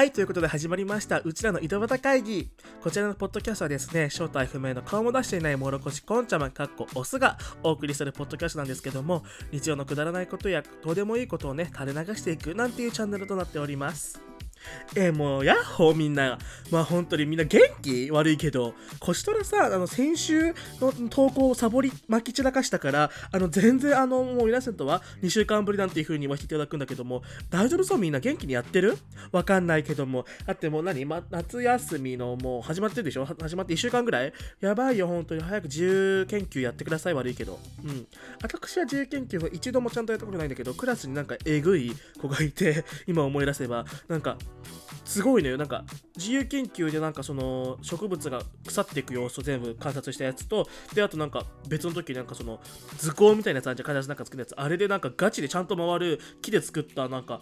はい、ということで始まりました。うちらの井戸端会議。こちらのポッドキャストはですね、正体不明の顔も出していないもろこしこんちゃまかっこオスがお送りするポッドキャストなんですけども、日常のくだらないことやどうでもいいことをね、垂れ流していくなんていうチャンネルとなっております。えー、もう、ヤッホーみんな。まあ本当にみんな元気？悪いけど、腰トラさ、あの、先週の投稿をサボり、巻き散らかしたから、あの、全然あの、もう皆さんとは2週間ぶりなんていう風に言わせていただくんだけども、大丈夫そう？みんな元気にやってる？わかんないけども。だってもう何、ま、夏休みのもう始まってるでしょ？始まって1週間ぐらい？やばいよ、本当に。早く自由研究やってください、悪いけど。うん。私は自由研究は一度もちゃんとやったことないんだけど、クラスになんかえぐい子がいて、今思い出せば、なんか、すごいのよなんか自由研究でなんかその植物が腐っていく様子を全部観察したやつとであとなんか別の時なんかその図工みたいなやつあじゃん形なんか作るやつあれでなんかガチでちゃんと回る木で作ったなんか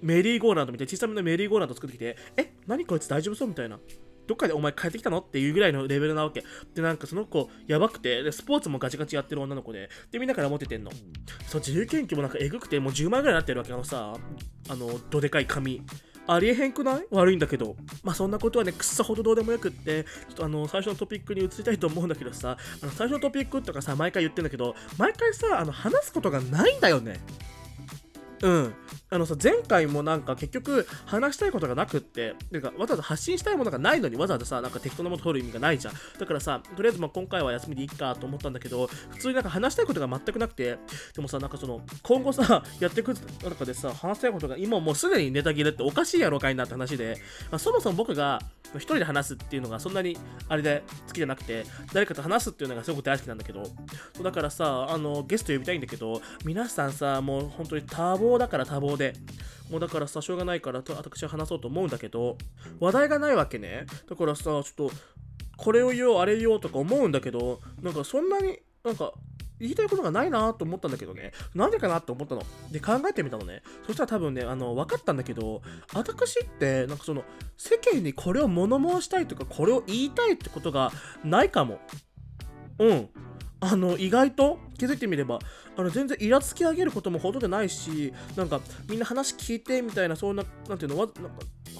メリーゴーランドみたいな小さめのメリーゴーランド作ってきてえ何こいつ大丈夫そうみたいなどっかでお前帰ってきたのっていうぐらいのレベルなわけ。で、なんかその子、やばくて、で、スポーツもガチガチやってる女の子で、で、みんなからモテてんの。そう、自由研究もなんかえぐくて、もう10万ぐらいになってるわけ。あのさ、あの、どでかい紙。ありえへんくない？悪いんだけど。まあそんなことはね、くっさほどどうでもよくって、ちょっとあの、最初のトピックに移りたいと思うんだけどさ、あの最初のトピックとかさ、毎回言ってんだけど、毎回さ、あの、話すことがないんだよね。うん。あのさ、前回もなんか結局話したいことがなくって、てかわざわざ発信したいものがないのにわざわざさ、なんか適当なもの取る意味がないじゃん。だからさ、とりあえずまあ今回は休みでいいかと思ったんだけど、普通になんか話したいことが全くなくて、でもさ、なんかその、今後さ、やっていく中でさ、話したいことが今もうすでにネタ切れっておかしいやろかいなって話で、まあ、そもそも僕が一人で話すっていうのがそんなにあれで好きじゃなくて、誰かと話すっていうのがすごく大好きなんだけど、だからさ、あの、ゲスト呼びたいんだけど、皆さんさ、もう本当に多忙だから多忙で、もうだからさ、しょうがないから私は話そうと思うんだけど、話題がないわけね。だからさ、ちょっと、これを言おう、あれ言おうとか思うんだけど、なんかそんなに、なんか、言いたいことがないなと思ったんだけどね。なんでかなって思ったの。で、考えてみたのね。そしたら多分ね、あの、分かったんだけど、私って、なんかその、世間にこれを物申したいとか、これを言いたいってことがないかも。うん。あの、意外と気づいてみれば、あの全然イラつき上げることもほとんどないし、なんかみんな話聞いてみたいな、そんな、なんていうの、なんか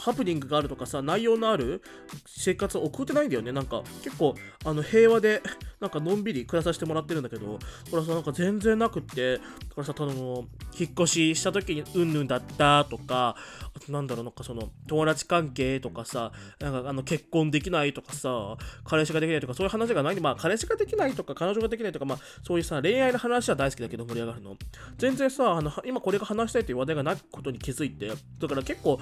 ハプニングがあるとかさ、内容のある生活を送ってないんだよね。なんか結構あの平和で、なんかのんびり暮らさせてもらってるんだけど、これはさ、なんか全然なくって、これさ、ただの、引っ越しした時にうんぬんだったとか、あとなんだろう、なんかその友達関係とかさ、なんかあの結婚できないとかさ、彼氏ができないとか、そういう話がない、まあ彼氏ができないとか、彼女ができないとか、まあそういうさ、恋愛の話は大好きだけど盛り上がるの。全然さ、あの今これが話したいという話題がないことに気づいて、だから結構、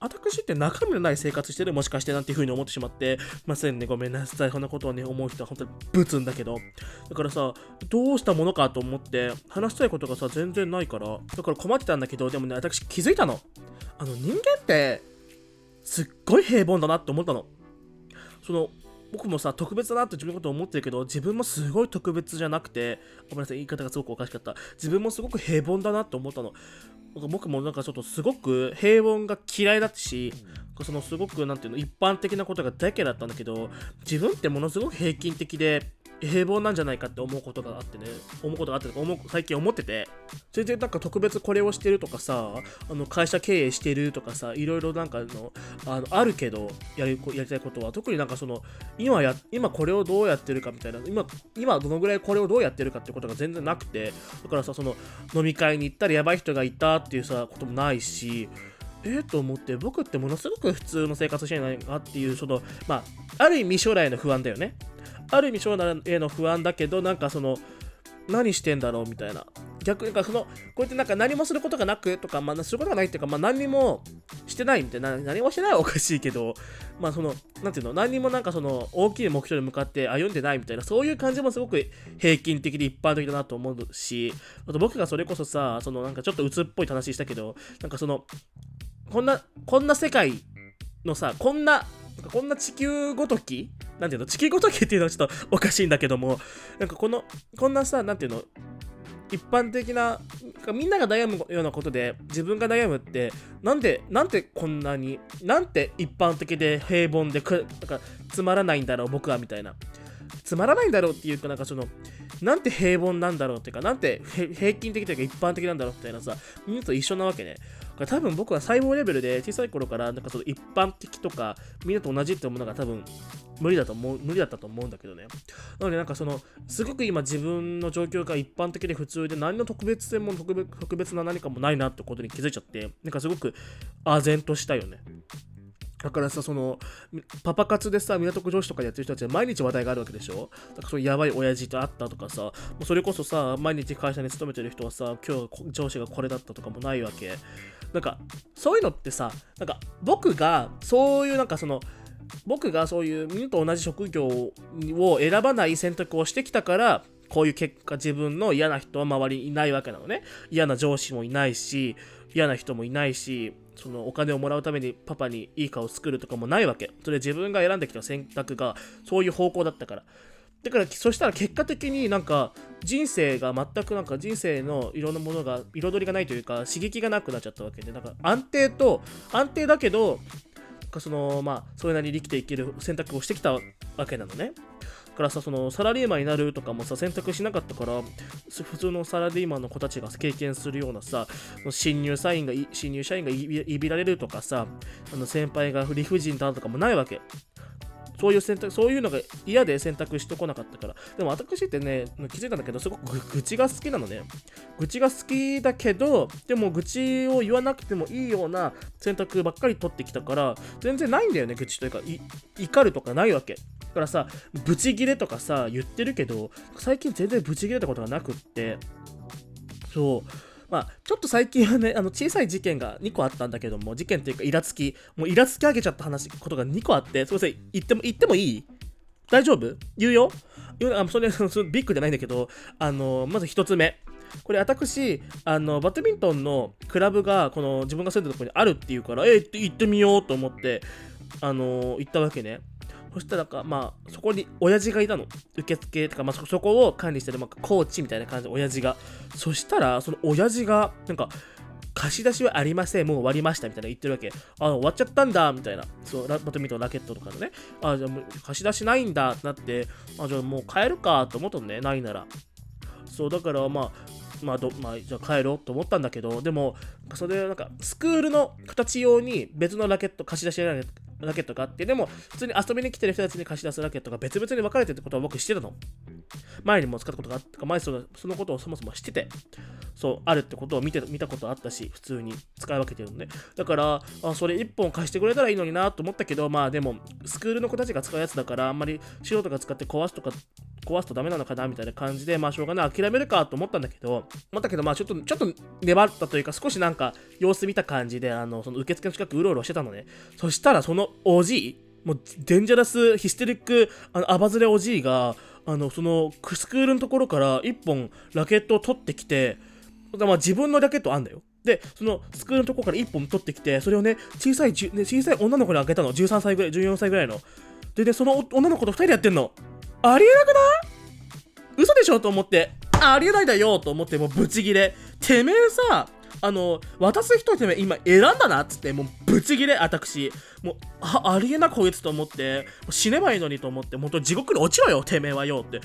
私って中身のない生活してるもしかしてなんていう風に思ってしまって、ませんね、ごめんなさい。そんなことをね、思う人は本当にブツんだけど。だからさ、どうしたものかと思って、話したいことがさ、全然ないから、だから困ってたんだけど、でもね、私気づいたの。あの、人間って、すっごい平凡だなって思ったの。その、僕もさ、特別だなって自分のこと思ってるけど、自分もすごい特別じゃなくて、ごめんなさい、言い方がすごくおかしかった。自分もすごく平凡だなって思ったの。僕もなんかちょっとすごく平凡が嫌いだったし、そのすごくなんていうの、一般的なことが大嫌いだったんだけど、自分ってものすごく平均的で、平凡なんじゃないかって思うことがあってね。思うことがあって思う最近思ってて。全然なんか特別これをしてるとかさあの会社経営してるとかさいろいろなんかのあのあるけどやりやりたいことは。特になんかその今や今これをどうやってるかみたいな今今どのぐらいこれをどうやってるかってことが全然なくて。だからさその飲み会に行ったらやばい人がいたっていうさこともないしえー、と思って僕ってものすごく普通の生活してないなっていうそのまあある意味将来の不安だよね。ある意味将来への不安だけどなんかその何してんだろうみたいな。逆にかそのこうやってなんか何もすることがなくとか、まあ、することがないっていうか、まあ、何もしてないみたいな。何もしてないはおかしいけどまあそのなんていうの何もなんかその大きい目標に向かって歩んでないみたいなそういう感じもすごく平均的で一般的だなと思うしあと僕がそれこそさそのなんかちょっと鬱っぽい話したけどなんかそのこんなこんな世界のさこんなこんな地球ごときなんていうの地球ごときっていうのはちょっとおかしいんだけども、なんかこの、こんなさ、なんていうの一般的な、みんなが悩むようなことで自分が悩むって、なんで、なんでこんなに、なんて一般的で平凡でく、なんかつまらないんだろう、僕は、みたいな。つまらないんだろうっていうか、なんかその、なんて平凡なんだろうっていうか、なんて平均的というか一般的なんだろうみたいなさ、みんなと一緒なわけね。多分僕は細胞レベルで小さい頃からなんかその一般的とかみんなと同じって思うのが多分無理だと思う無理だったと思うんだけどね。なのでなんかそのすごく今自分の状況が一般的で普通で何の特別性も特別特別な何かもないなってことに気づいちゃってなんかすごく唖然としたよね。だからさ、その、パパ活でさ、港区女子とかやってる人たちは毎日話題があるわけでしょ？だからそのやばい親父と会ったとかさ、もうそれこそさ、毎日会社に勤めてる人はさ、今日上司がこれだったとかもないわけ。なんか、そういうのってさ、なんか僕が、そういうなんかその、僕がそういうみんなと同じ職業を選ばない選択をしてきたから、こういう結果自分の嫌な人は周りにいないわけなのね。嫌な上司もいないし、嫌な人もいないし、そのお金をもらうためにパパにいい顔を作るとかもないわけ。それ自分が選んできた選択がそういう方向だったから。だから、そしたら結果的になんか人生が全くなんか人生のいろんなものが彩りがないというか刺激がなくなっちゃったわけで、なんか安定と、安定だけど、そのまあそれなりに生きていける選択をしてきたわけなのね。からさそのサラリーマンになるとかもさ選択しなかったから普通のサラリーマンの子たちが経験するようなさ新入社員が新入社員がいびられるとかさあの先輩が理不尽だとかもないわけ。そういう選択、そういうのが嫌で選択してこなかったから。でも私ってね、気づいたんだけど、すごく愚痴が好きなのね。愚痴が好きだけど、でも愚痴を言わなくてもいいような選択ばっかり取ってきたから、全然ないんだよね、愚痴というか、怒るとかないわけ。だからさ、ブチギレとかさ、言ってるけど、最近全然ブチギレたことがなくって、そう。まあ、ちょっと最近はね、あの小さい事件が2個あったんだけども、事件っていうかイラつき、もうイラつき上げちゃった話、ことが2個あって、すいません、言っても、言ってもいい？大丈夫？言うよ？言うあそれそのビッグじゃないんだけど、あの、まず1つ目。これ私、あの、バドミントンのクラブが、この自分が住んでるところにあるっていうから、えー、行ってみようと思って、あの、行ったわけね。そしたらか、まあ、そこに親父がいたの。受付とか、まあそ、そこを管理してる、まあ、コーチみたいな感じで親父が。そしたら、その親父が、なんか、貸し出しはありません、もう終わりましたみたいな言ってるわけ。あ、終わっちゃったんだ、みたいな。そう、バドミントラケットとかのね。あ、じゃもう貸し出しないんだってなって、あ、じゃあもう帰るかと思ったのね、ないなら。そう、だからまあ、まあど、まあ、じゃあ帰ろうと思ったんだけど、でも、それなんか、スクールの形用に別のラケット、貸し出しラケットラケットがあって、でも、普通に遊びに来てる人たちに貸し出すラケットが別々に分かれてるってことは僕知ってたの。前にも使ったことがあったか、前そのそのことをそもそも知ってて、そう、あるってことを見て見たことあったし、普通に使い分けてるのね。だから、あそれ1本貸してくれたらいいのになと思ったけど、まあでも、スクールの子たちが使うやつだから、あんまり素人が使って壊すとか、壊すとダメなのかなみたいな感じで、まあしょうがない、諦めるかと思ったんだけど、思ったけど、まあちょっと、ちょっと粘ったというか、少しなんか様子見た感じで、あの、その受付の近くうろうろしてたのね。そしたら、そのおじい、もうデンジャラスヒステリックあのアバズレおじいがあのそのスクールのところから1本ラケットを取ってきてまあ自分のラケットあんだよ。でそのスクールのところから1本取ってきてそれをね小さい、ね、小さい女の子にあげたの。13歳ぐらい14歳ぐらいの。でねその女の子と2人でやってんの。ありえなくない？嘘でしょ？と思って。ありえないだよ！と思ってもうブチギレ。てめえさあの渡す人てめえ今選んだなっつってもうブチギレ私。もうあありえなこいつと思って死ねばいいのにと思って本当地獄に落ちろよてめえはよって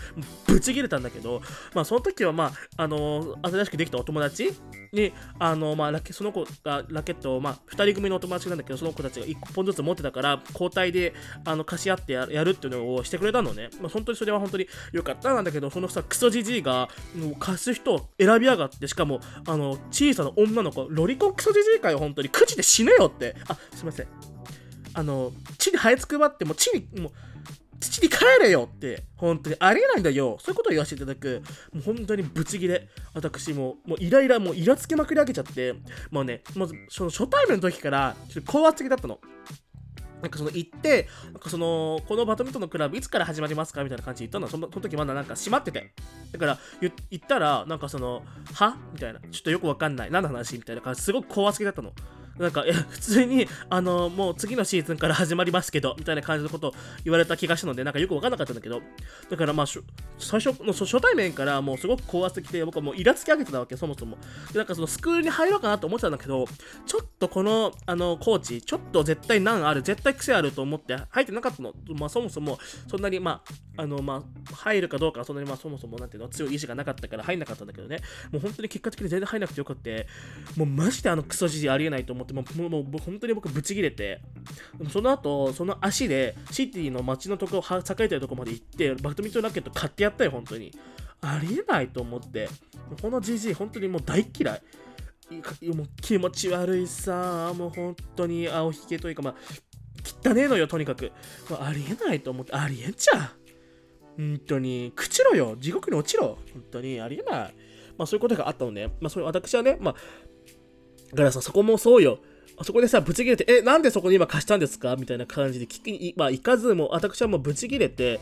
ぶち切れたんだけどまあその時はまああの新しくできたお友達にあのまあラケその子がラケットをまあ2人組のお友達なんだけどその子たちが1本ずつ持ってたから交代であの貸し合ってやるっていうのをしてくれたのね、まあ、本当にそれは本当に良かったなんだけどそのさクソじじいがもう貸す人を選びやがってしかもあの小さな女の子ロリコンクソじじいかよ本当に。口で死ねよって。あすいません。あの、地に這いつくばって、も地に、もう、土に帰れよって、本当にありえないんだよ。そういうことを言わせていただく、もう本当にブチギレ。私も、もうイライラ、もうイラつけまくり上げちゃって、もうね、まず、その初対面の時から、ちょっと高圧的だったの。なんかその行って、なんかその、このバドミントンのクラブいつから始まりますかみたいな感じで言ったのそのその時まだなんか閉まってて。だから、言ったら、なんかその、は？みたいな。ちょっとよくわかんない。何の話？みたいな感じ、すごく高圧的だったの。なんか、いや、普通に、あの、もう次のシーズンから始まりますけど、みたいな感じのことを言われた気がしたので、なんかよくわかんなかったんだけど、だからまあ、最初の初対面からもうすごく高圧的で、僕はもうイラつき上げてたわけ、そもそも。なんかそのスクールに入ろうかなと思ってたんだけど、ちょっとこの、あの、コーチ、ちょっと絶対難ある、絶対癖あると思って入ってなかったの。まあ、そもそも、そんなに、まあ、あの、まあ、入るかどうかそんなに、まあ、そもそも、なんていうの、強い意志がなかったから入んなかったんだけどね、もう本当に結果的に全然入んなくてよかった。もうマジであのクソじじありえないと思って、もう、もう、本当に僕ブチギレて、その後、その足で、シティの街のところ、栄えてるとこまで行って、バドミントンラケット買ってやったよ、本当に。ありえないと思って。このじじい、本当にもう大嫌い。もう気持ち悪いさ、もう本当に青ひげというか、まあ、汚ねえのよ、とにかく。ありえないと思って、ありえんじゃん。本当に、朽ちろよ、地獄に落ちろ。本当に、ありえない。まあそういうことがあったのね。まあそれ私はね、まあ、だからさ、そこもそうよ。そこでさ、ブチ切れて、え、なんでそこに今貸したんですか？みたいな感じで聞きに、まあ、行かずも、私はもうブチ切れて、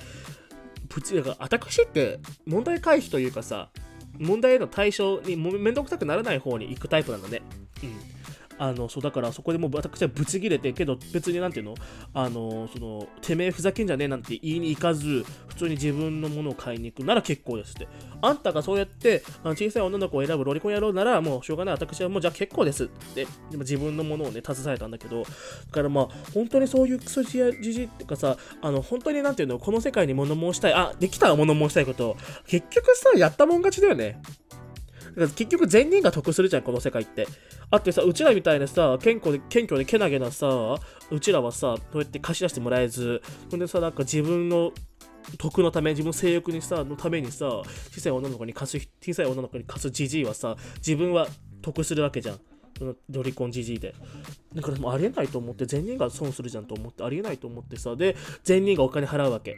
ブチ、だから、私って問題回避というかさ、問題への対象にもめんどくさくならない方に行くタイプなんだね。うん。あのそうだからそこでもう私はブチギレてけど別になんていうのあのそのてめえふざけんじゃねえなんて言いに行かず普通に自分のものを買いに行くなら結構ですってあんたがそうやってあの小さい女の子を選ぶロリコン野郎ならもうしょうがない私はもうじゃあ結構ですって自分のものをね携えたんだけどだからまあ本当にそういうクソじじってかさあの本当になんていうのこの世界に物申したいあできた物申したいこと結局さやったもん勝ちだよねから結局全人が得するじゃん、この世界って。あってさ、うちらみたいなさ、謙虚で、謙虚でけなげなさ、うちらはさ、どうやって貸し出してもらえず、ほんでさ、なんか自分の得のため、自分の性欲にさ、のためにさ、小さい女の子に貸す、小さい女の子に貸すじじいはさ、自分は得するわけじゃん。そのロリコンじじいで。だからもうありえないと思って、全人が損するじゃんと思って、ありえないと思ってさ、で、全人がお金払うわけ。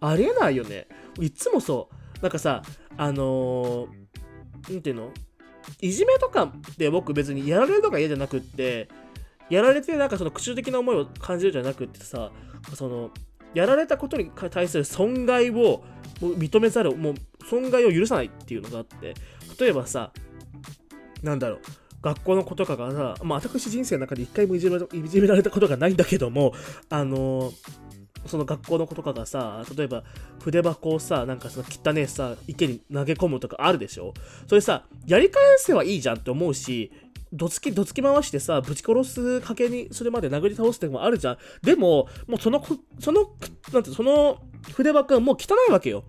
ありえないよね。いつもそう。なんかさ、あのーなんていうの？いじめとかって僕別にやられるのが嫌じゃなくって、やられてなんかその口中的な思いを感じるじゃなくってさ、その、やられたことに対する損害を認めざる、もう損害を許さないっていうのがあって、例えばさ、なんだろう、学校の子とかがさ、まあ私人生の中で一回もいじめいじめられたことがないんだけども、あのーその学校の子とかがさ、例えば筆箱をさ、なんかその汚ねえさ、池に投げ込むとかあるでしょ？それさ、やり返せはいいじゃんって思うし、どつき、どつき回してさ、ぶち殺す賭けにするまで殴り倒すってのもあるじゃん。でも、もうその、その、なんて、その筆箱はもう汚いわけよ。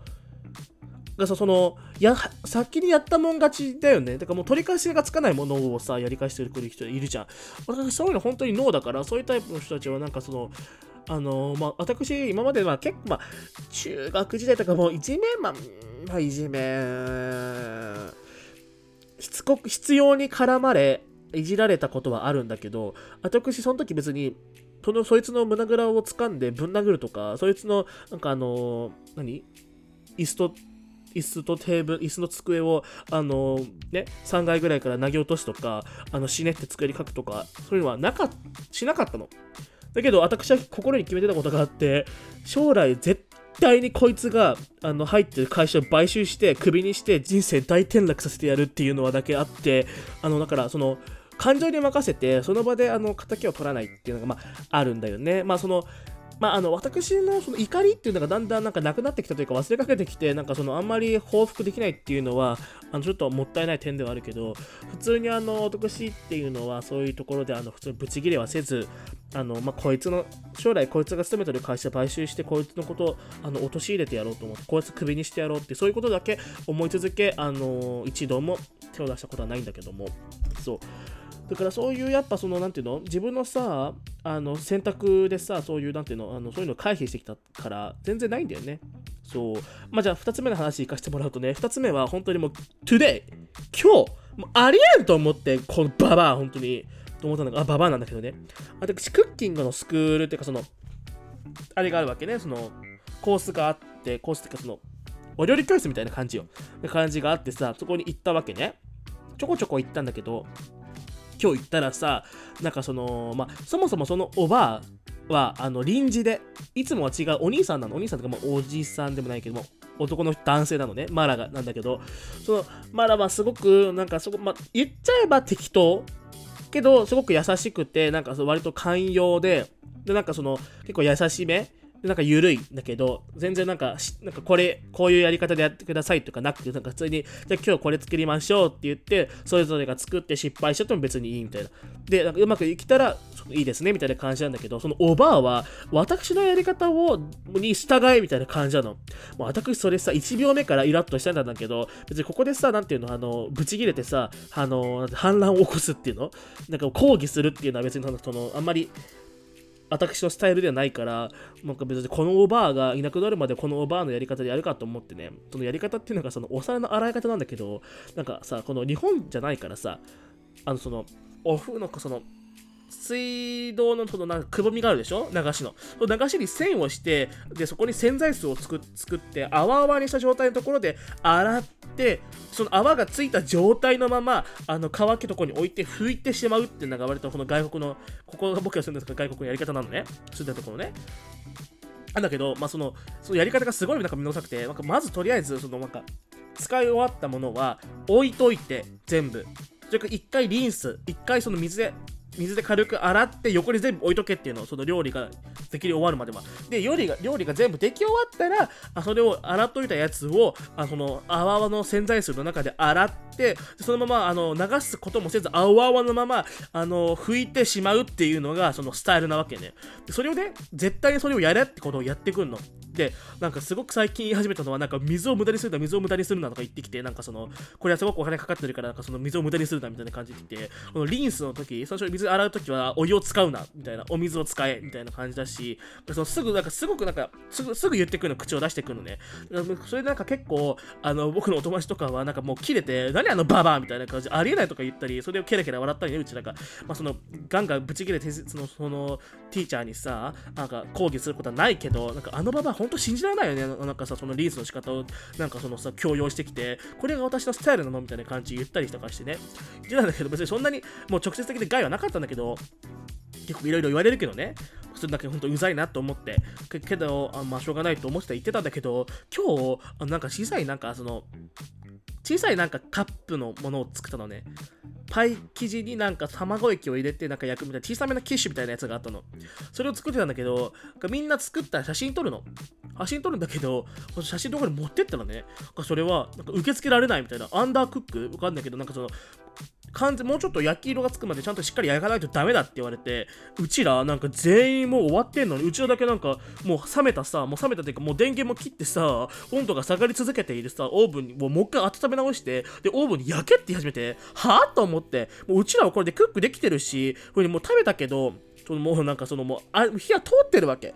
がさ、その、や、先にやったもん勝ちだよね。だからもう取り返しがつかないものをさ、やり返してくる人いるじゃん。私そういうの本当にノーだから、そういうタイプの人たちはなんかその、あのまあ、私、今までは結構、まあ、中学時代とかもいじめ、まあ、いじめ、しつこく、必要に絡まれ、いじられたことはあるんだけど、私、その時別に、その、そいつの胸ぐらを掴んでぶん殴るとか、そいつの、なんかあの何？椅子と、椅子とテーブル、椅子の机を、あのね、3階ぐらいから投げ落とすとか、あの、死ねって机に書くとか、そういうのはなか、しなかったの。だけど私は心に決めてたことがあって、将来絶対にこいつがあの入ってる会社を買収して、クビにして人生大転落させてやるっていうのはだけあって、あの、だからその、感情に任せて、その場であの敵を取らないっていうのが、まあ、あるんだよね。まあ、その、まあ、あの私のその怒りっていうのがだんだんなんかなくなってきたというか忘れかけてきてなんかそのあんまり報復できないっていうのはあのちょっともったいない点ではあるけど普通にあの私っていうのはそういうところであの普通にブチギレはせずあの、まあ、こいつの将来こいつが勤めてる会社買収してこいつのことをあの陥れてやろうと思ってこいつクビにしてやろうってそういうことだけ思い続けあの一度も手を出したことはないんだけども。そう。だからそういうやっぱそのなんていうの自分のさあの選択でさそういうなんていうのあのそういうの回避してきたから全然ないんだよね。そう。まあじゃあ2つ目の話行かせてもらうとね2つ目は本当にもう today 今日。もうありえんと思ってこのババア本当に。と思ったんだけどあババアなんだけどね。私クッキングのスクールっていうかそのあれがあるわけね。そのコースがあってコースっていうかそのお料理教室みたいな感じよ。感じがあってさそこに行ったわけね。ちょこちょこ行ったんだけど今日行ったらさなんかそのまあそもそもそのおばあはあの臨時でいつもは違うお兄さんなの。お兄さんとかまあおじさんでもないけども男の男性なのね。マラがなんだけど。そのマラはすごくなんかそこ、まあ、言っちゃえば適当。けどすごく優しくてなんか割と寛容で。でなんかその結構優しめ。なんか緩いんだけど、全然なんか、なんかこれ、こういうやり方でやってくださいとかなくて、なんか普通に、じゃあ今日これ作りましょうって言って、それぞれが作って失敗しちゃっても別にいいみたいな。で、なんかうまくいきたらいいですねみたいな感じなんだけど、そのおばあは、私のやり方を、に従いみたいな感じなの。もう私それさ、1秒目からイラッとしたんだけど、別にここでさ、なんていうの、あの、ブチ切れてさ、あの、反乱を起こすっていうの？なんか抗議するっていうのは別にその、あんまり、私のスタイルではないから、なんか別にこのおばあがいなくなるまでこのおばあのやり方でやるかと思ってね、そのやり方っていうのがそのお皿の洗い方なんだけど、なんかさ、この日本じゃないからさ、あのその、お風のその、水道のそのなんかくぼみがあるでしょ？流しの。その流しに線をして、で、そこに洗剤水を作って、泡泡にした状態のところで洗って、その泡がついた状態のまま、あの、乾きとこに置いて拭いてしまうっていうのが割とこの外国の、ここが僕が住んでる外国のやり方なのね。住んでるところね。なんだけど、まあ、その、そのやり方がすごいなんかめんどくさくて、なんかまずとりあえず、そのなんか、使い終わったものは置いといて、全部。それから一回リンス、一回その水で水で軽く洗って横に全部置いとけっていうのをその料理ができる終わるまでは。で料理が料理が全部でき終わったらあそれを洗っといたやつをあその泡々の洗剤水の中で洗ってそのままあの流すこともせず泡々のままあの拭いてしまうっていうのがそのスタイルなわけね。でそれをね絶対にそれをやれってことをやってくんの。で、なんかすごく最近言い始めたのは、なんか水を無駄にするな、水を無駄にするなとか言ってきて、なんかその、これはすごくお金かかってるから、なんかその水を無駄にするなみたいな感じで言って、このリンスの時、最初水洗う時はお湯を使うな、みたいな、お水を使え、みたいな感じだし、そのすぐ、なんかすごくなんか、すぐ、すぐ言ってくるの、口を出してくるのね。それでなんか結構、あの、僕のお友達とかは、なんかもう切れて、何あのババアみたいな感じ、ありえないとか言ったり、それをケラケラ笑ったりね、うちなんか、まあその、ガンガンブチ切れて、その、その、ティーチャーにさ、なんか抗議することはないけど、なんかあのババア本当信じられないよね。なんかさ、そのリースの仕方をなんかそのさ、強要してきて、これが私のスタイルなの？みたいな感じ言ったりとかしてね。言ってたんだけど、別にそんなにもう直接的で害はなかったたんだけど、結構いろいろ言われるけどね。それだけ本当うざいなと思って、けど、あまあしょうがないと思ってた言ってたんだけど、今日、あなんか小さいなんかその、小さいなんかカップのものを作ったのね。パイ生地になんか卵液を入れてなんか焼くみたいな小さめのキッシュみたいなやつがあったの。それを作ってたんだけど、みんな作ったら写真撮るの。写真撮るんだけど、写真どこに持ってったらね、それはなんか受け付けられないみたいな、アンダークック？わかんないけど、なんかその、完全もうちょっと焼き色がつくまでちゃんとしっかり焼かないとダメだって言われてうちらなんか全員もう終わってんのにうちらだけなんかもう冷めたさもう冷めたっていうかもう電源も切ってさ温度が下がり続けているさオーブンにもう一回温め直してでオーブンに焼けって言い始めてはあと思ってもううちらはこれでクックできてるしこれもう食べたけどそのもうなんかそのもうあ火は通ってるわけ。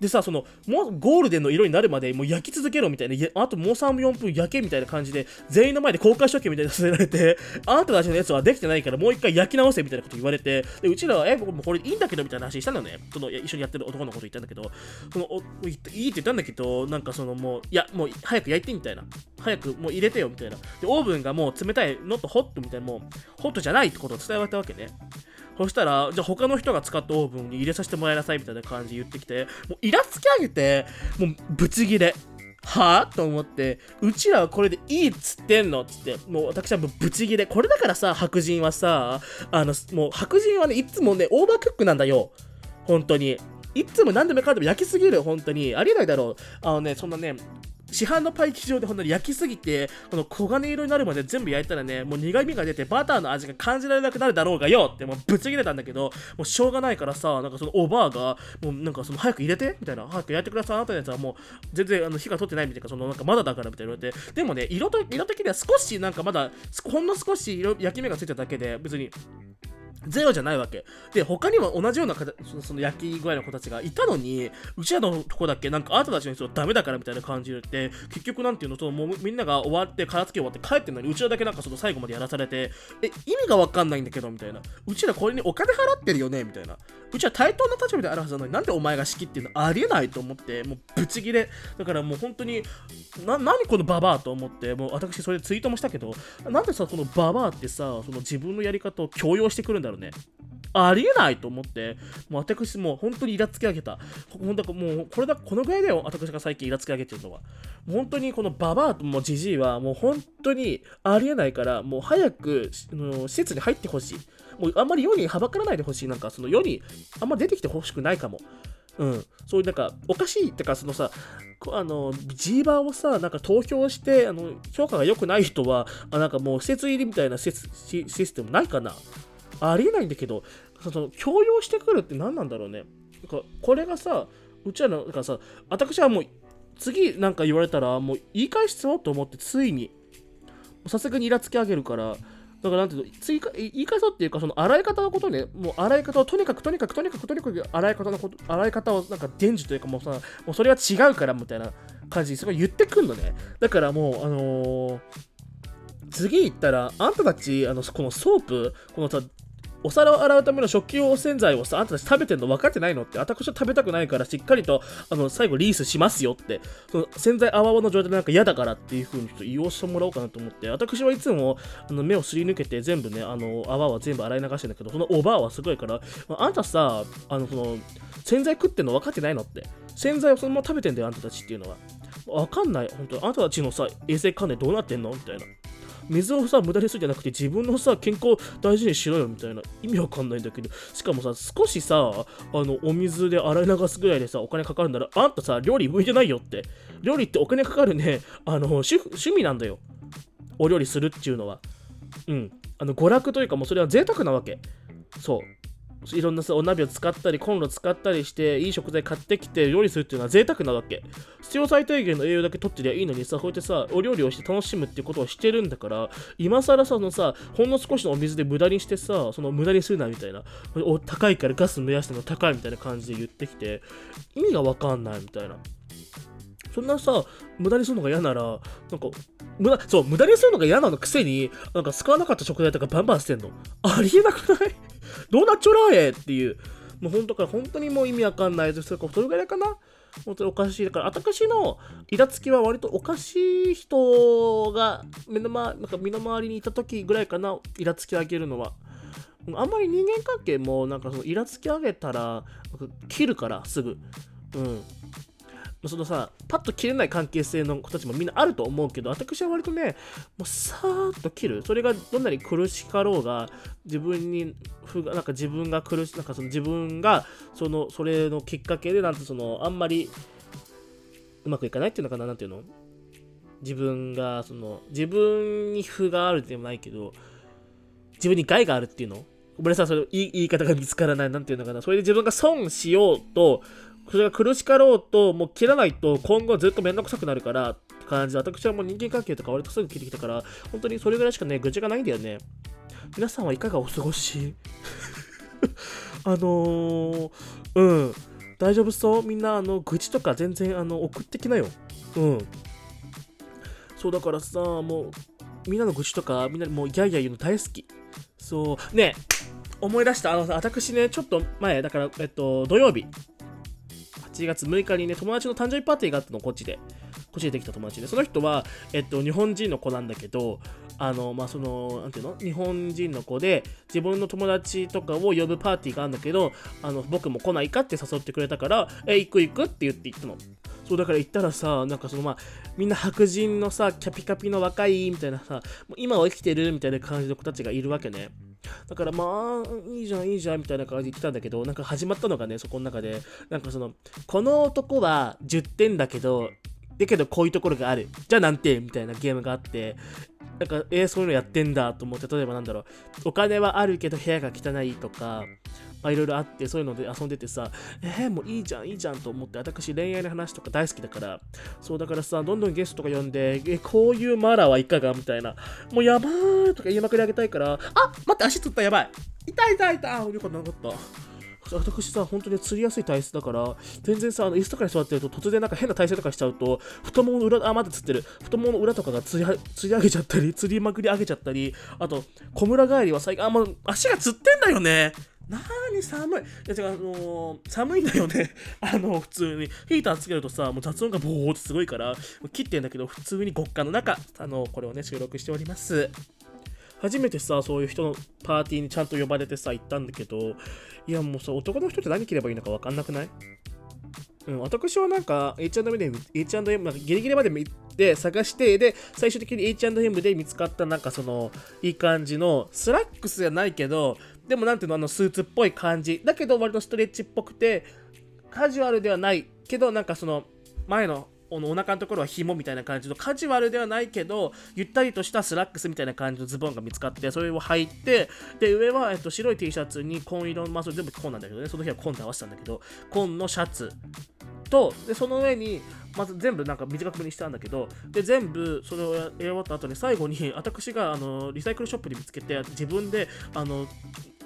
でさ、その、もうゴールデンの色になるまでもう焼き続けろみたいな、あともう3、4分焼けみたいな感じで、全員の前で公開処刑みたいなさせられて、あなたたちのやつはできてないからもう一回焼き直せみたいなこと言われて、でうちらは、え、僕もこれいいんだけどみたいな話したのね。その一緒にやってる男の子と言ったんだけど、そのおいいって言ったんだけど、なんかそのもう、いや、もう早く焼いてみたいな。早くもう入れてよみたいな。で、オーブンがもう冷たい、ノットホットみたいな、もう、ホットじゃないってことを伝えられたわけね。そしたら、じゃあ他の人が使ったオーブンに入れさせてもらいなさいみたいな感じで言ってきて、もうイラつき上げて、もうブチギレ。はぁ？と思って、うちらはこれでいいっつってんのっつって、もう私はもうブチギレ。これだからさ、白人はさ、あの、もう白人はね、いつもね、オーバークックなんだよ。本当に。いつも何でもかんでも焼きすぎる、本当に。ありえないだろう。あのね、そんなね、市販のパイ生地上でほんとに焼きすぎて、この黄金色になるまで全部焼いたらね、もう苦味が出てバターの味が感じられなくなるだろうがよってもうぶち切れたんだけど、もうしょうがないからさ、なんかそのおばあが、もうなんかその早く入れてみたいな、早く焼いてください、あなたのやつは。もう全然あの火が通ってないみたいな、そのなんかまだだからみたいな言われて、でもね、色と色的には少しなんかまだ、ほんの少し色焼き目がついただけで、別にゼロじゃないわけ。で、他にも同じようなその焼き具合の子たちがいたのに、うちらのとこだけなんかあなたたちの人はダメだからみたいな感じで、結局なんていうの、そのもうみんなが終わって、片付け終わって帰ってんのに、うちらだけなんかその最後までやらされて、え、意味がわかんないんだけど、みたいな。うちらこれにお金払ってるよねみたいな。うちは対等な立場であるはずなのになんでお前が仕切っていうのありえないと思ってもうブチギレだからもう本当にな何このババアと思ってもう私それでツイートもしたけどなんでさこのババアってさその自分のやり方を強要してくるんだだろうねありえないと思って、もう私もう本当にイラつき上げた。ほんともうこれだ、このぐらいだよ、私が最近イラつき上げてるのは。本当にこのババアともジジイはもう本当にありえないから、もう早く施設に入ってほしい。もうあんまり世にはばからないでほしい。なんかその世にあんま出てきてほしくないかも。うん、そういうなんかおかしいってかそのさあのジーバーをさなんか投票してあの評価が良くない人はあなんかもう施設入りみたいなシステムないかなありえないんだけどその強要してくるって何なんだろうね。かこれがさうちらのなんかさ私はもう次なんか言われたらもう言い返しちゃおうと思ってついに。さすがにイラつき上げるから。だからなんていうの、追加、言い方っていうか、その洗い方のことね、もう洗い方をとにかくとにかくとにかくとにかく洗い方のこと、洗い方をなんか伝授というかもうさ、もうそれは違うからみたいな感じにすごい言ってくんのね。だからもう、あのー、次行ったら、あんたたち、あの、このソープ、このさ、お皿を洗うための食器用洗剤をさ、あんたたち食べてんの分かってないのって、私は食べたくないからしっかりと、あの、最後 rinse しますよって、その洗剤泡々の状態でなんか嫌だからっていう風にちょっと言おうしてもらおうかなと思って、私はいつもあの目をすり抜けて全部ね、あの、泡は全部洗い流してんだけど、そのおばあはすごいから、あんたさ、あの、その、洗剤食ってんの分かってないのって。洗剤をそのまま食べてんだよ、あんたたちっていうのは。分かんない、本当あんたたちのさ、衛生観念どうなってんのみたいな。水をさ無駄にするんじゃなくて自分のさ健康大事にしろよみたいな意味わかんないんだけどしかもさ少しさあのお水で洗い流すぐらいでさお金かかるんならあんたさ料理向いてないよって。料理ってお金かかるね。あの趣味なんだよ。お料理するっていうのはうん。あの娯楽というかもうそれは贅沢なわけ。そう。いろんなさお鍋を使ったりコンロ使ったりしていい食材買ってきて料理するっていうのは贅沢なわけ。必要最低限の栄養だけ取ってりゃいいのにさこうやってさお料理をして楽しむっていうことをしてるんだから今更そのさほんの少しのお水で無駄にしてさその無駄にするなみたいな。お高いからガス燃やしての高いみたいな感じで言ってきて意味がわかんないみたいな。そんなさ、無駄にするのが嫌なら、なんか、無駄、そう、無駄にするのが嫌なのくせに、なんか使わなかった食材とかバンバン捨てんの。ありえなくない？どうなっちょらえっていう。もう本当から本当にもう意味わかんないです。それぐらいかな？本当におかしい。だから、私のイラつきは割とおかしい人が目の,、ま、なんか身の回りにいた時ぐらいかな、イラつき上げるのは。あんまり人間関係もなんかそのイラつき上げたら切るからすぐ。うん。そのさ、パッと切れない関係性の子たちもみんなあると思うけど、私は割とね、もうさーっと切る。それがどんなに苦しかろうが、自分に、なんか自分が苦し、なんかその自分が、その、それのきっかけで、なんてその、あんまりうまくいかないっていうのかな、なんていうの？自分が、その、自分に負があるってもないけど、自分に害があるっていうの？ごめんなさい、それ言い方が見つからない。なんていうのかな？それで自分が損しようとそれが苦しかろうと、もう切らないと今後ずっとめんどくさくなるからって感じで、私はもう人間関係とか割とすぐ切ってきたから、本当にそれぐらいしかね、愚痴がないんだよね。皆さんはいかがお過ごし？あのー、うん。大丈夫そう？みんな、あの、愚痴とか全然、あの、送ってきなよ。うん。そうだからさ、もう、みんなの愚痴とか、みんなもうギャーギャー言うの大好き。そう。ね思い出した。あの、私ね、ちょっと前、だから、えっと、土曜日、8月6日にね、友達の誕生日パーティーがあったの、こっちで。こっちでできた友達で。その人は、えっと、日本人の子なんだけど、あの、まあ、その、なんていうの？日本人の子で、自分の友達とかを呼ぶパーティーがあるんだけど、あの、僕も来ないかって誘ってくれたから、え、行く行くって言って行ったの。そうだから行ったらさ、なんかそのまあ、みんな白人のさ、キャピカピの若いみたいなさ、もう今は生きてるみたいな感じの子たちがいるわけね。だからまあ、いいじゃん、いいじゃん、みたいな感じで言ってたんだけど、なんか始まったのがね、そこの中で、なんかその、この男は10点だけど、だけどこういうところがある。じゃあ何点みたいなゲームがあって、なんか、えー、そういうのやってんだと思って、例えばなんだろう、お金はあるけど部屋が汚いとか、まあいろいろあって、そういうので遊んでてさ、えー、もういいじゃん、いいじゃんと思って、私恋愛の話とか大好きだから、そうだからさ、どんどんゲストとか呼んで、え、こういうマラはいかがみたいな、もうやばーとか言いまくりあげたいから、あ待って、足つったやばい痛い痛い痛いあ、よかったよかった。私さ、本当に釣りやすい体質だから、全然さ、あの椅子とかに座ってると、突然なんか変な体勢とかしちゃうと、太ももの裏、あ、まだ釣ってる。太ももの裏とかが釣り釣り上げちゃったり、釣りまくり上げちゃったり、あと、小村帰りは最近、あ、もう足がつってんだよね。なーに寒い？いや、違う、あのー、寒いんだよね。あの、普通に。ヒーターつけるとさ、もう雑音がボーってすごいから、切ってんだけど、普通に極寒の中、あの、これをね、収録しております。初めてさそういう人のパーティーにちゃんと呼ばれてさ行ったんだけどいやもうさ男の人って何着ればいいのか分かんなくない？うん、私はなんか H&M で、H&M、なんかギリギリまで見て探して、で、最終的に H&M で見つかったなんかその、いい感じの、スラックスじゃないけど、でもなんていうの、あのスーツっぽい感じ。だけど割とストレッチっぽくて、カジュアルではないけど、なんかその、前のお腹のところは紐みたいな感じのカジュアルではないけどゆったりとしたスラックスみたいな感じのズボンが見つかってそれを履いてで上は、えっと、白い T シャツに紺色のまあそれ全部紺なんだけどねその日は紺で合わせたんだけど紺のシャツとでその上にまず全部なんか短くにしたんだけどで全部それをやり終わった後に最後に私があのリサイクルショップで見つけて自分であの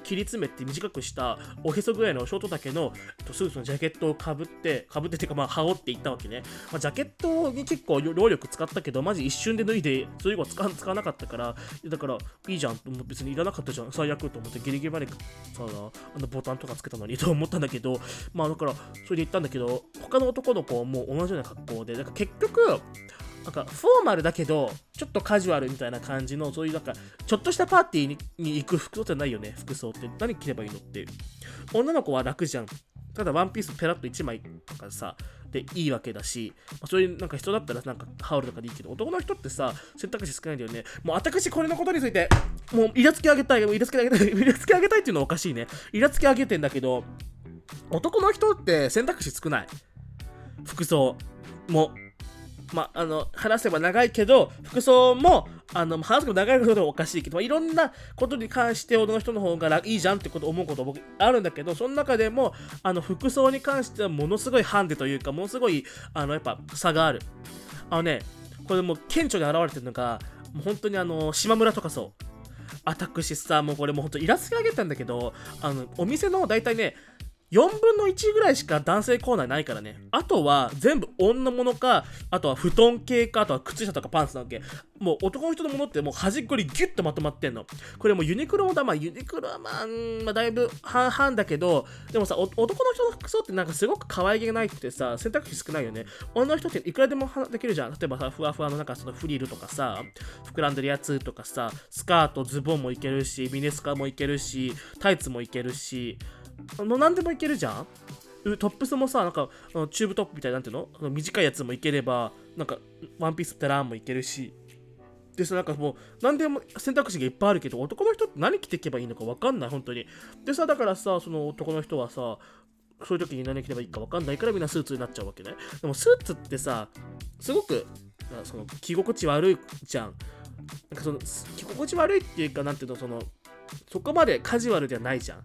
切り詰めて短くしたおへそぐらいのショート丈のスーツのジャケットをかぶってかぶっててかまあ羽織っていったわけね、まあ、ジャケットに結構労力使ったけどマジ一瞬で脱いでそれ以後使使わなかったからだからいいじゃんと別にいらなかったじゃん。最悪と思ってギリギリまでさあのボタンとかつけたのにと思ったんだけどまあだからそれで言ったんだけど他の男の子も同じような格好でだから結局なんかフォーマルだけど、ちょっとカジュアルみたいな感じの、そういうなんか、ちょっとしたパーティーに行く服装ってないよね、服装って。何着ればいいのって。女の子は楽じゃん。ただワンピースペラッと1枚とかさ、でいいわけだし、ま、そういうなんか人だったらなんかハウルとかでいいけど、男の人ってさ、選択肢少ないんだよね。もう私これのことについて、もうイラつき上げたい、イラつき上げたい、イラつき上げたいっていうのはおかしいね。イラつき上げてんだけど、男の人って選択肢少ない。服装もまあ、あの、話せば長いけど、服装も、あの、話せば長いことでもおかしいけど、まあ、いろんなことに関して女の人の方がいいじゃんってこと思うこと僕あるんだけど、その中でも、あの、服装に関してはものすごいハンデというか、ものすごい、あの、やっぱ差がある。あのね、これもう顕著に現れてるのが、もう本当にあの、島村とかそう。私さ、もうこれもう本当イラつき上げたんだけど、あの、お店の大体ね、4分の1ぐらいしか男性コーナーないからね。あとは全部女物か、あとは布団系か、あとは靴下とかパンツなわけ。もう男の人のものってもう端っこにギュッとまとまってんの。これもうユニクロもだ、まあユニクロはまあ、まあ、だいぶ半々だけど、でもさ、男の人の服装ってなんかすごく可愛げがないくてさ、選択肢少ないよね。女の人っていくらでもできるじゃん。例えばさ、ふわふわのなんかそのフリルとかさ、膨らんでるやつとかさ、スカート、ズボンもいけるし、ミネスカもいけるし、タイツもいけるし、の何でもいけるじゃん？トップスもさ、なんか、チューブトップみたいななんていうの？短いやつもいければ、なんか、ワンピースってランもいけるし。でさ、なんかもう、何でも選択肢がいっぱいあるけど、男の人って何着ていけばいいのか分かんない、本当に。でさ、だからさ、その男の人はさ、そういう時に何着ればいいか分かんないからみんなスーツになっちゃうわけね。でもスーツってさ、すごく、その着心地悪いじゃん。なんかその着心地悪いっていうか、なんていうの、その、そこまでカジュアルではないじゃん。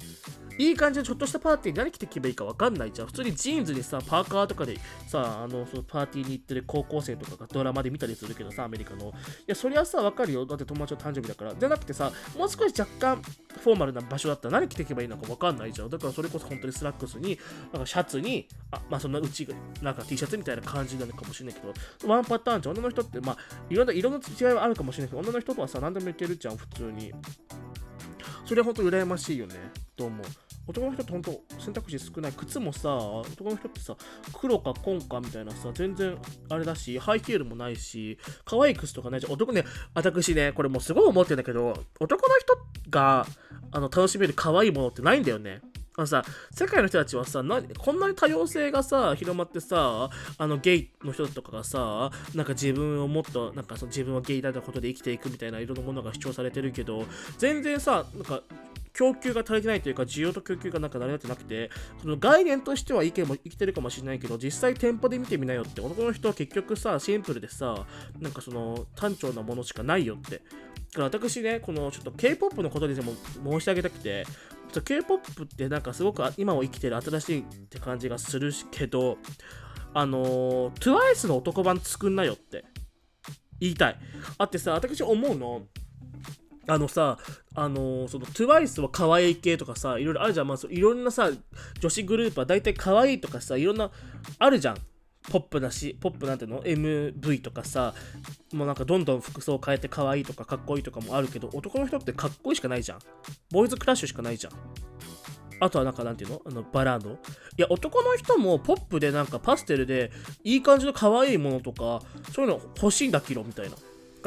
いい感じのちょ？っとしたパーティーに何着てけばいいか分かんないじゃん。普通にジーンズにさ、パーカーとかでさ、あの、そのパーティーに行ってる高校生とかがドラマで見たりするけどさ、アメリカの。いや、そりゃさ、分かるよ。だって友達の誕生日だから。じゃなくてさ、もう少し若干フォーマルな場所だったら何着てけばいいのか分かんないじゃん。だからそれこそ本当にスラックスに、なんかシャツに、あまあそんなうちなんか T シャツみたいな感じなのかもしれないけど、ワンパターンじゃん。女の人って、まあ、いろんな色の違いはあるかもしれないけど、女の人とはさ、何でもいけるじゃん、普通に。それは本当羨ましいよね、と思う。男の人って本当選択肢少ない靴もさ男の人ってさ黒か紺かみたいなさ全然あれだしハイヒールもないし可愛い靴とかないじゃん男ね私ねこれもうすごい思ってんだけど男の人があの楽しめる可愛いものってないんだよね。あのさ、世界の人たちはさ、こんなに多様性がさ、広まってさ、あのゲイの人とかがさ、なんか自分をもっと、なんかその自分はゲイだったことで生きていくみたいないろんなものが主張されてるけど、全然さ、なんか供給が足りてないというか、需要と供給がなんか成り立ってなくて、その概念としては意見も生きてるかもしれないけど、実際店舗で見てみなよって、男の人は結局さ、シンプルでさ、なんかその単調なものしかないよって。だから私ね、このちょっと K-POP のことにでも申し上げたくて、K-POP ってなんかすごく今を生きてる新しいって感じがするけど、あの TWICE の男版作んなよって言いたい。あってさ、私思うの、あのさ、あのー、その TWICE は可愛い系とかさ、いろいろあるじゃん。まあ、いろんなさ、女子グループは大体可愛いとかさ、いろんな、あるじゃん。ポップだし、ポップなんていうの ?MV とかさ、もうなんかどんどん服装変えて可愛いとかかっこいいとかもあるけど、男の人ってかっこいいしかないじゃん。ボーイズクラッシュしかないじゃん。あとはなんかなんていうの？あのバラード？いや男の人もポップでなんかパステルでいい感じの可愛いものとかそういうの欲しいんだけどみたいな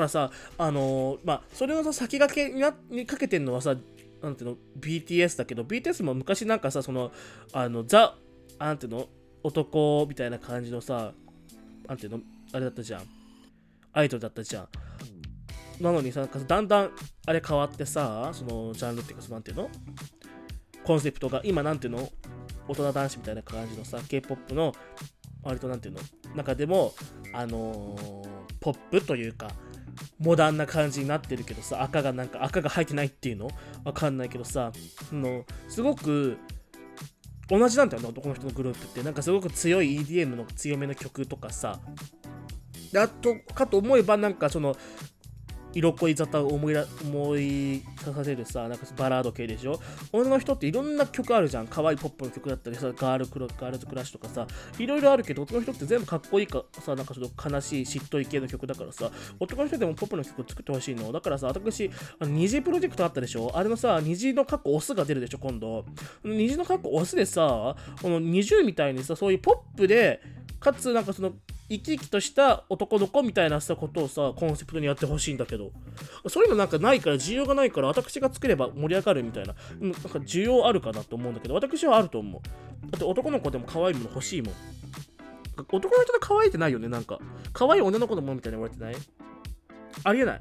からさあのー、まあそれのさ先駆けににかけてるのはさなんていうの？BTS だけど BTS も昔なんかさそのあのザなんていうの？男みたいな感じのさなんていうの？あれだったじゃん。アイドルだったじゃん。なのにさだんだんあれ変わってさそのジャンルっていうかそのなんていうの？コンセプトが今なんていうの？大人男子みたいな感じのさ K-POP の割となんていうの？中でもあのー、ポップというかモダンな感じになってるけどさ赤がなんか赤が入ってないっていうの？わかんないけどさのすごく同じなんだよね男の人のグループって。なんかすごく強い EDM の強めの曲とかさ。あとかと思えばなんかその色恋沙汰を思い思いさせるさ、なんかバラード系でしょ？女の人っていろんな曲あるじゃん。可愛いポップの曲だったりさ、ガールクロガールズクラッシュとかさ、いろいろあるけど、男の人って全部かっこいいかさ、なんかちょっと悲しい、しっとり系の曲だからさ、男の人でもポップの曲作ってほしいの。だからさ、私、あの虹プロジェクトあったでしょ？あれのさ、虹のカッコオスが出るでしょ今度。虹のカッコオスでさ、この20みたいにさ、そういうポップで、かつなんかその生き生きとした男の子みたいなさことをさコンセプトにやってほしいんだけど。そういうのなんかないから需要がないから私が作れば盛り上がるみたいな。なんか需要あるかなと思うんだけど私はあると思う。だって男の子でも可愛いもの欲しいもん。男の人で可愛いってないよねなんか。可愛い女の子のものみたいに言われてない？ありえない。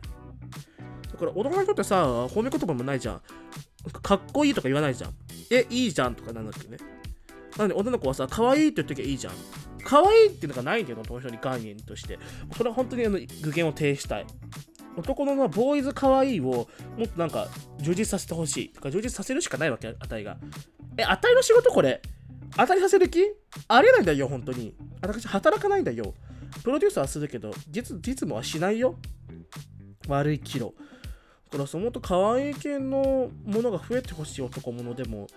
だから男の人ってさ褒め言葉もないじゃん。かっこいいとか言わないじゃん。えいいじゃんとかなんだっけね。なので女の子はさ可愛いって言っときゃいいじゃん可愛いっていうのがないんだよ、男の人に概念として。それは本当にあの具現を呈したい。男のボーイズ可愛いをもっとなんか充実させてほしい。とか充実させるしかないわけ、あたいが。え、あたいの仕事これ？当たりさせる気？ありえないんだよ、本当に。私、働かないんだよ。プロデューサーはするけど、実実務はしないよ。悪いキロ。だから、そもと可愛い系のものが増えてほしい男物でも、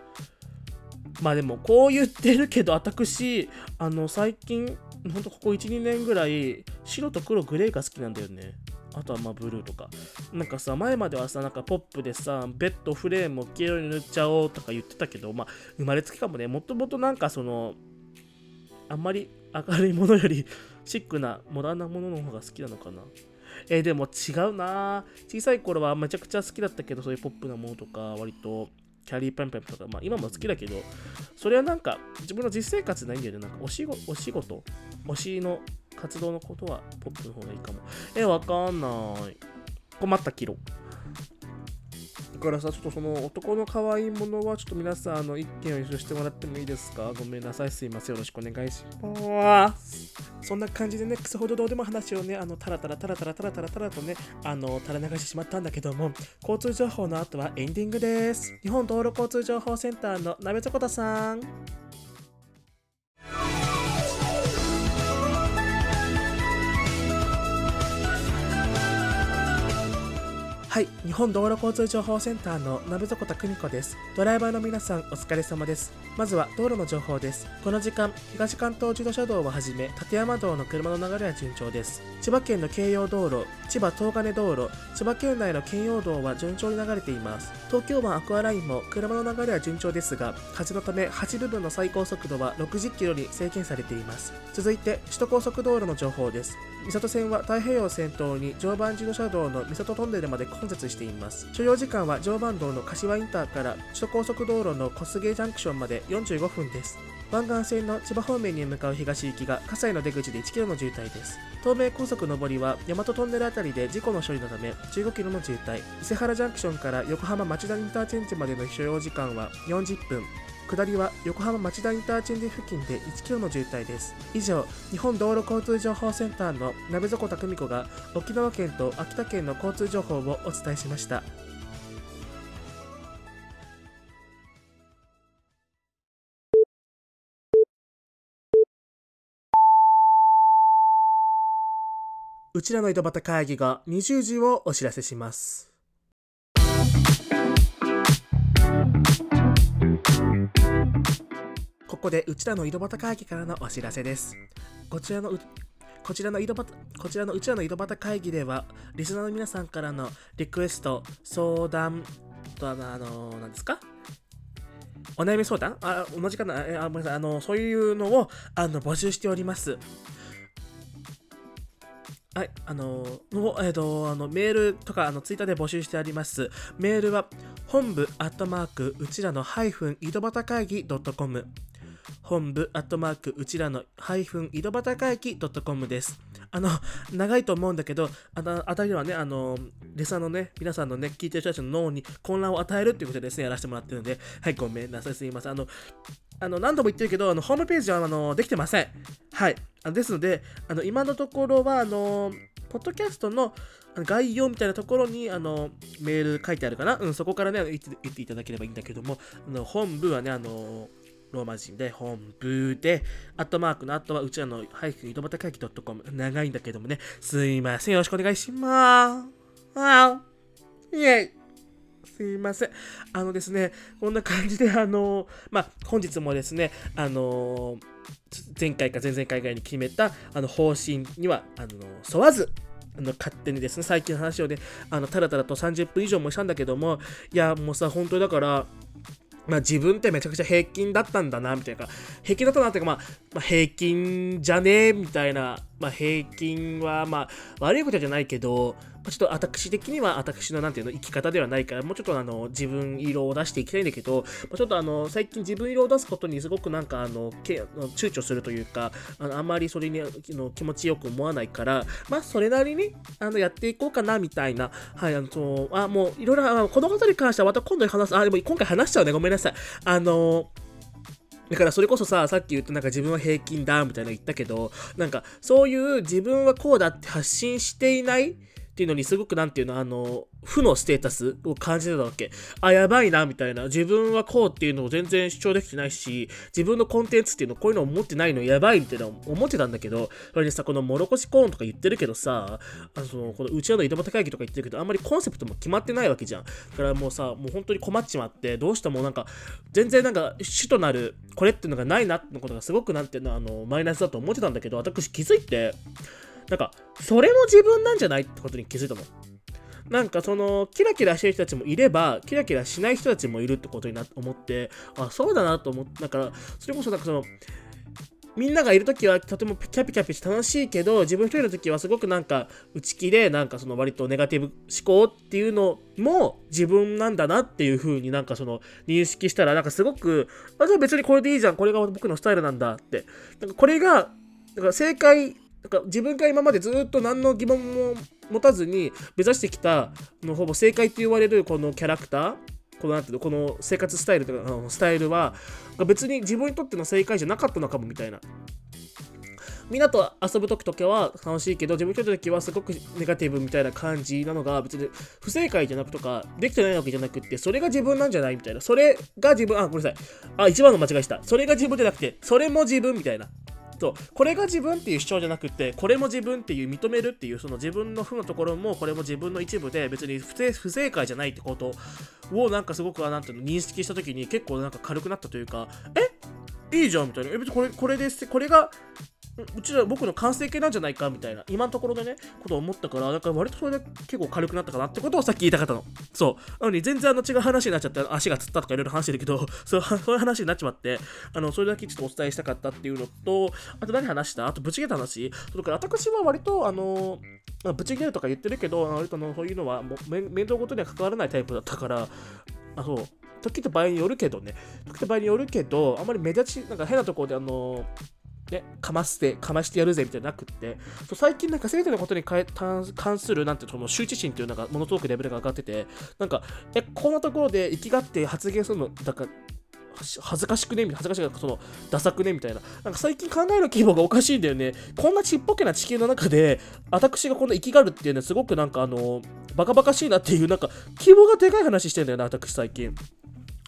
まあでもこう言ってるけど私あの最近ほんとここ12年ぐらい白と黒グレーが好きなんだよね。あとはまあブルーとか。なんかさ前まではさなんかポップでさベッドフレームを黄色に塗っちゃおうとか言ってたけどまあ生まれつきかもね。もともとなんかそのあんまり明るいものよりシックなモダンなものの方が好きなのかな。えー、でも違うな。小さい頃はめちゃくちゃ好きだったけどそういうポップなものとか割と。キャリーパンパンとか、まあ今も好きだけど、それはなんか自分の実生活ないんだよね。なんかお仕事、お仕事、推しの活動のことはポップの方がいいかも。え、わかんない。困ったキロ。からさ、ちょっとその男の可愛いものは、ちょっと皆さん、あの、意見を一緒してもらってもいいですか？ごめんなさい。すいません。よろしくお願いします。そんな感じでね、くそほどどうでも話をね、あの、タラタラタラタラタラタラタラとね、あの、垂れ流してしまったんだけども、交通情報の後はエンディングです。日本道路交通情報センターの鍋底田さん。はい、日本道路交通情報センターの鍋底田久美子です。ドライバーの皆さんお疲れ様です。まずは道路の情報です。この時間、東関東自動車道をはじめ、立山道の車の流れは順調です。千葉県の京葉道路、千葉東金道路、千葉県内の京葉道は順調に流れています。東京湾アクアラインも車の流れは順調ですが、風のため8部分の最高速度は60キロに制限されています。続いて、首都高速道路の情報です。三郷線は太平洋先頭に常磐自動車道の三郷トンネルまで混雑しています。所要時間は常磐道の柏インターから首都高速道路の小菅ジャンクションまで45分です。湾岸線の千葉方面に向かう東行きが葛西の出口で 1km の渋滞です。東名高速上りは大和トンネル辺りで事故の処理のため 15km の渋滞。伊勢原ジャンクションから横浜町田インターチェンジまでの所要時間は40分。下りは横浜町田インターチェンジ付近で 1km の渋滞です。以上、日本道路交通情報センターの鍋底田久美子が沖縄県と秋田県の交通情報をお伝えしました。うちらの井戸端会議が20時をお知らせします。ここでうちらの井戸端会議からのお知らせです。こちらのこちらの井戸端、こちらのうちらの井戸端会議では、リスナーの皆さんからのリクエスト、相談と、あの、あの何ですか？お悩み相談？あ、同じかな？あ、ごめんなさい。あの、そういうのを、あの、募集しております。はい、あのー、えっ、と、あの、メールとか、あの、ツイッターで募集してあります。メールは、本部アットマーク、うちらのハイフン、井戸端会議 .com。本部アットマーク、うちらのハイフン、井戸端会議 .com です。あの、長いと思うんだけど、あの、あたりはね、あの、レサのね、皆さんのね、聞いてる人たちの脳に混乱を与えるっていうことでですね、やらせてもらってるので、はい、ごめんなさい、すいません。あの、あの何度も言ってるけど、あのホームページはあのできてません。はい。ですので、あの今のところは、あの、ポッドキャストの概要みたいなところにあのメール書いてあるかな、うん、そこからね言って言っていただければいいんだけども、あの本部はね、あのローマ字で本部で、アットマークの後はうちらのハイフ井戸端会議 .com 長いんだけどもね、すいません、よろしくお願いします。あイェイすいません。あのですね、こんな感じで、あのまあ、本日もですね、あの前回か前々回ぐらいに決めたあの方針には、あの沿わず、あの勝手にですね、最近の話をね、あのただただと30分以上もしたんだけども、いや、もうさ、本当だから、まあ自分ってめちゃくちゃ平均だったんだな、みたいな。平均だったなっていうか、まあ、まあ、平均じゃねえ、みたいな。まあ平均は、まあ悪いことじゃないけど、まあ、ちょっと私的には私のなんていうの生き方ではないから、もうちょっとあの自分色を出していきたいんだけど、まあ、ちょっとあの最近自分色を出すことにすごくなんかあのけ躊躇するというか、あのあんまりそれにの気持ちよく思わないから、まあそれなりにあのやっていこうかなみたいな、はい、あのそあもういろいろ、このことに関してはまた今度話す、あ、でも今回話しちゃうね、ごめんなさい。あのだからそれこそさ、さっき言ったなんか自分は平均だみたいな言ったけど、なんかそういう自分はこうだって発信していないっていうのにすごくなんていうの、あの、負のステータスを感じてたわけ。あ、やばいな、みたいな。自分はこうっていうのを全然主張できてないし、自分のコンテンツっていうのこういうのを持ってないのやばいみたいな思ってたんだけど、それにさ、このもろこしコーンとか言ってるけどさ、あの、このうちの井戸端会議とか言ってるけど、あんまりコンセプトも決まってないわけじゃん。だからもうさ、もう本当に困っちまって、どうしてもなんか、全然なんか主となる、これっていうのがないなってことがすごくなんていうの、あの、マイナスだと思ってたんだけど、私気づいて、なんか、それも自分なんじゃないってことに気づいたの。なんかそのキラキラしてる人たちもいればキラキラしない人たちもいるってことになっ思ってあそうだなと思ってだからそれこそなんかそのみんながいるときはとてもキャピキャピして楽しいけど自分一人のときはすごくなんか内気でなんかその割とネガティブ思考っていうのも自分なんだなっていう風になんかその認識したらなんかすごくあじゃあ別にこれでいいじゃんこれが僕のスタイルなんだってなんかこれがだか正解なんか自分が今までずっと何の疑問も持たずに目指してきたのほぼ正解って言われるこのキャラクターこのなんていうのこの生活スタイルとかのスタイルは別に自分にとっての正解じゃなかったのかもみたいな。みんなと遊ぶ時とかは楽しいけど自分一人の時はすごくネガティブみたいな感じなのが別に不正解じゃなくとかできてないわけじゃなくってそれが自分なんじゃないみたいな。それが自分あごめんなさい。あ一番の間違いした。それが自分じゃなくてそれも自分みたいな。とこれが自分っていう主張じゃなくてこれも自分っていう認めるっていうその自分の負のところもこれも自分の一部で別に不正不正解じゃないってことをなんかすごくなんていうの認識した時に結構なんか軽くなったというかえ？いいじゃんみたいな。え別にこれこれですこれがうちら僕の完成形なんじゃないかみたいな。今のところでねことを思ったからだから割とそれで結構軽くなったかなってことをさっき言いたかったの。そう。なのに全然あの違う話になっちゃって足がつったとかいろいろ話してるけど そうそういう話になっちまってあのそれだけちょっとお伝えしたかったっていうのとあと何話した？あとぶち切れた話？だから私は割とあの、ぶち切れるとか言ってるけど割とのそういうのはもう面倒ごとには関わらないタイプだったからあそう。時と場合によるけどね時と場合によるけどあんまり目立ちなんか変なところであのね、かまして、かましてやるぜみたいななくって、そう最近なんか全てのことに関する、なんてその羞恥心っていうのがものすごくレベルが上がってて、なんか、え、こんなところで生きがって発言するの、だから、恥ずかしくね？みたいな、恥ずかしくその、ダサくね？みたいな。なんか最近考える規模がおかしいんだよね。こんなちっぽけな地球の中で、私がこんな生きがるっていうのはすごくなんかあの、バカバカしいなっていう、なんか、規模がでかい話してんだよな、私最近。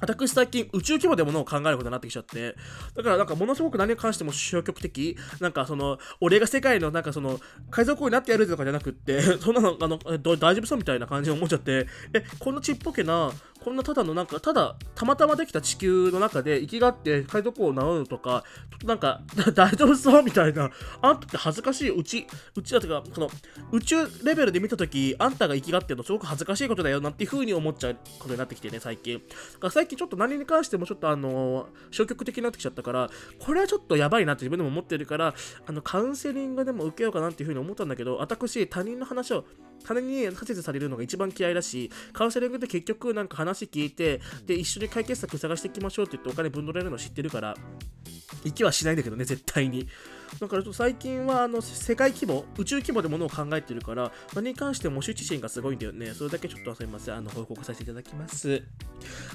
私最近宇宙規模でものを考えることになってきちゃって、だからなんかものすごく何に関しても消極的、なんかその、俺が世界のなんかその、海賊王になってやるとかじゃなくって、そんなの、あの、大丈夫そうみたいな感じに思っちゃって、え、こんなちっぽけな、こんなただのなんかただたまたまできた地球の中で息がって海賊王を治るとかちょっとなんか 大丈夫そうみたいなあんたって恥ずかしいうちうちだとかこの宇宙レベルで見た時あんたが息がってるのすごく恥ずかしいことだよなんていう風に思っちゃうことになってきてね最近。だから最近ちょっと何に関してもちょっとあの消極的になってきちゃったからこれはちょっとやばいなって自分でも思ってるからあのカウンセリングでも受けようかなっていう風に思ったんだけど私他人の話を他人に指図されるのが一番嫌いだしカウンセリングって結局なんか話聞いてで一緒に解決策探していきましょうって言ってお金分取れるの知ってるから行きはしないんだけどね絶対にだから最近はあの世界規模、宇宙規模でものを考えてるから、何に関しても羞恥心がすごいんだよね。それだけちょっとすみません、あの報告させていただきます。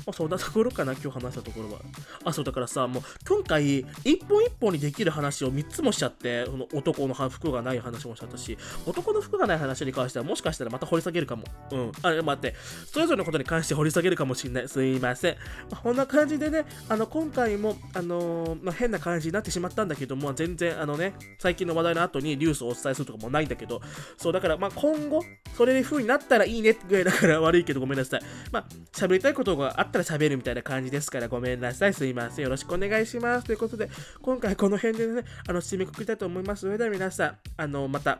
まあ、そんなところかな、今日話したところは。あ、そうだからさ、もう今回、一本一本にできる話を3つもしちゃって、その男の服がない話もしちゃったし、男の服がない話に関してはもしかしたらまた掘り下げるかも。うん。あ、待って、それぞれのことに関して掘り下げるかもしれない。すいません。まあ、こんな感じでね、あの、今回も、あのー、まあ、変な感じになってしまったんだけども、全然、あののね、最近の話題の後にニュースをお伝えするとかもないんだけど、そう、だから、まあ、今後、それで風になったらいいねってぐらいだから悪いけどごめんなさい。まあ、喋りたいことがあったら喋るみたいな感じですからごめんなさい。すいません。よろしくお願いします。ということで、今回この辺でね、あの、締めくくりたいと思います。それでは皆さん、あの、また、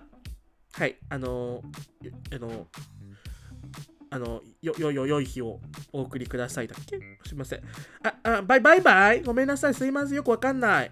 はい、あの、あの、あの、よ、よ、よ、良い日をお送りくださいだっけ？すいません。あ、あ、バイバイバイごめんなさい。すいません。よくわかんない。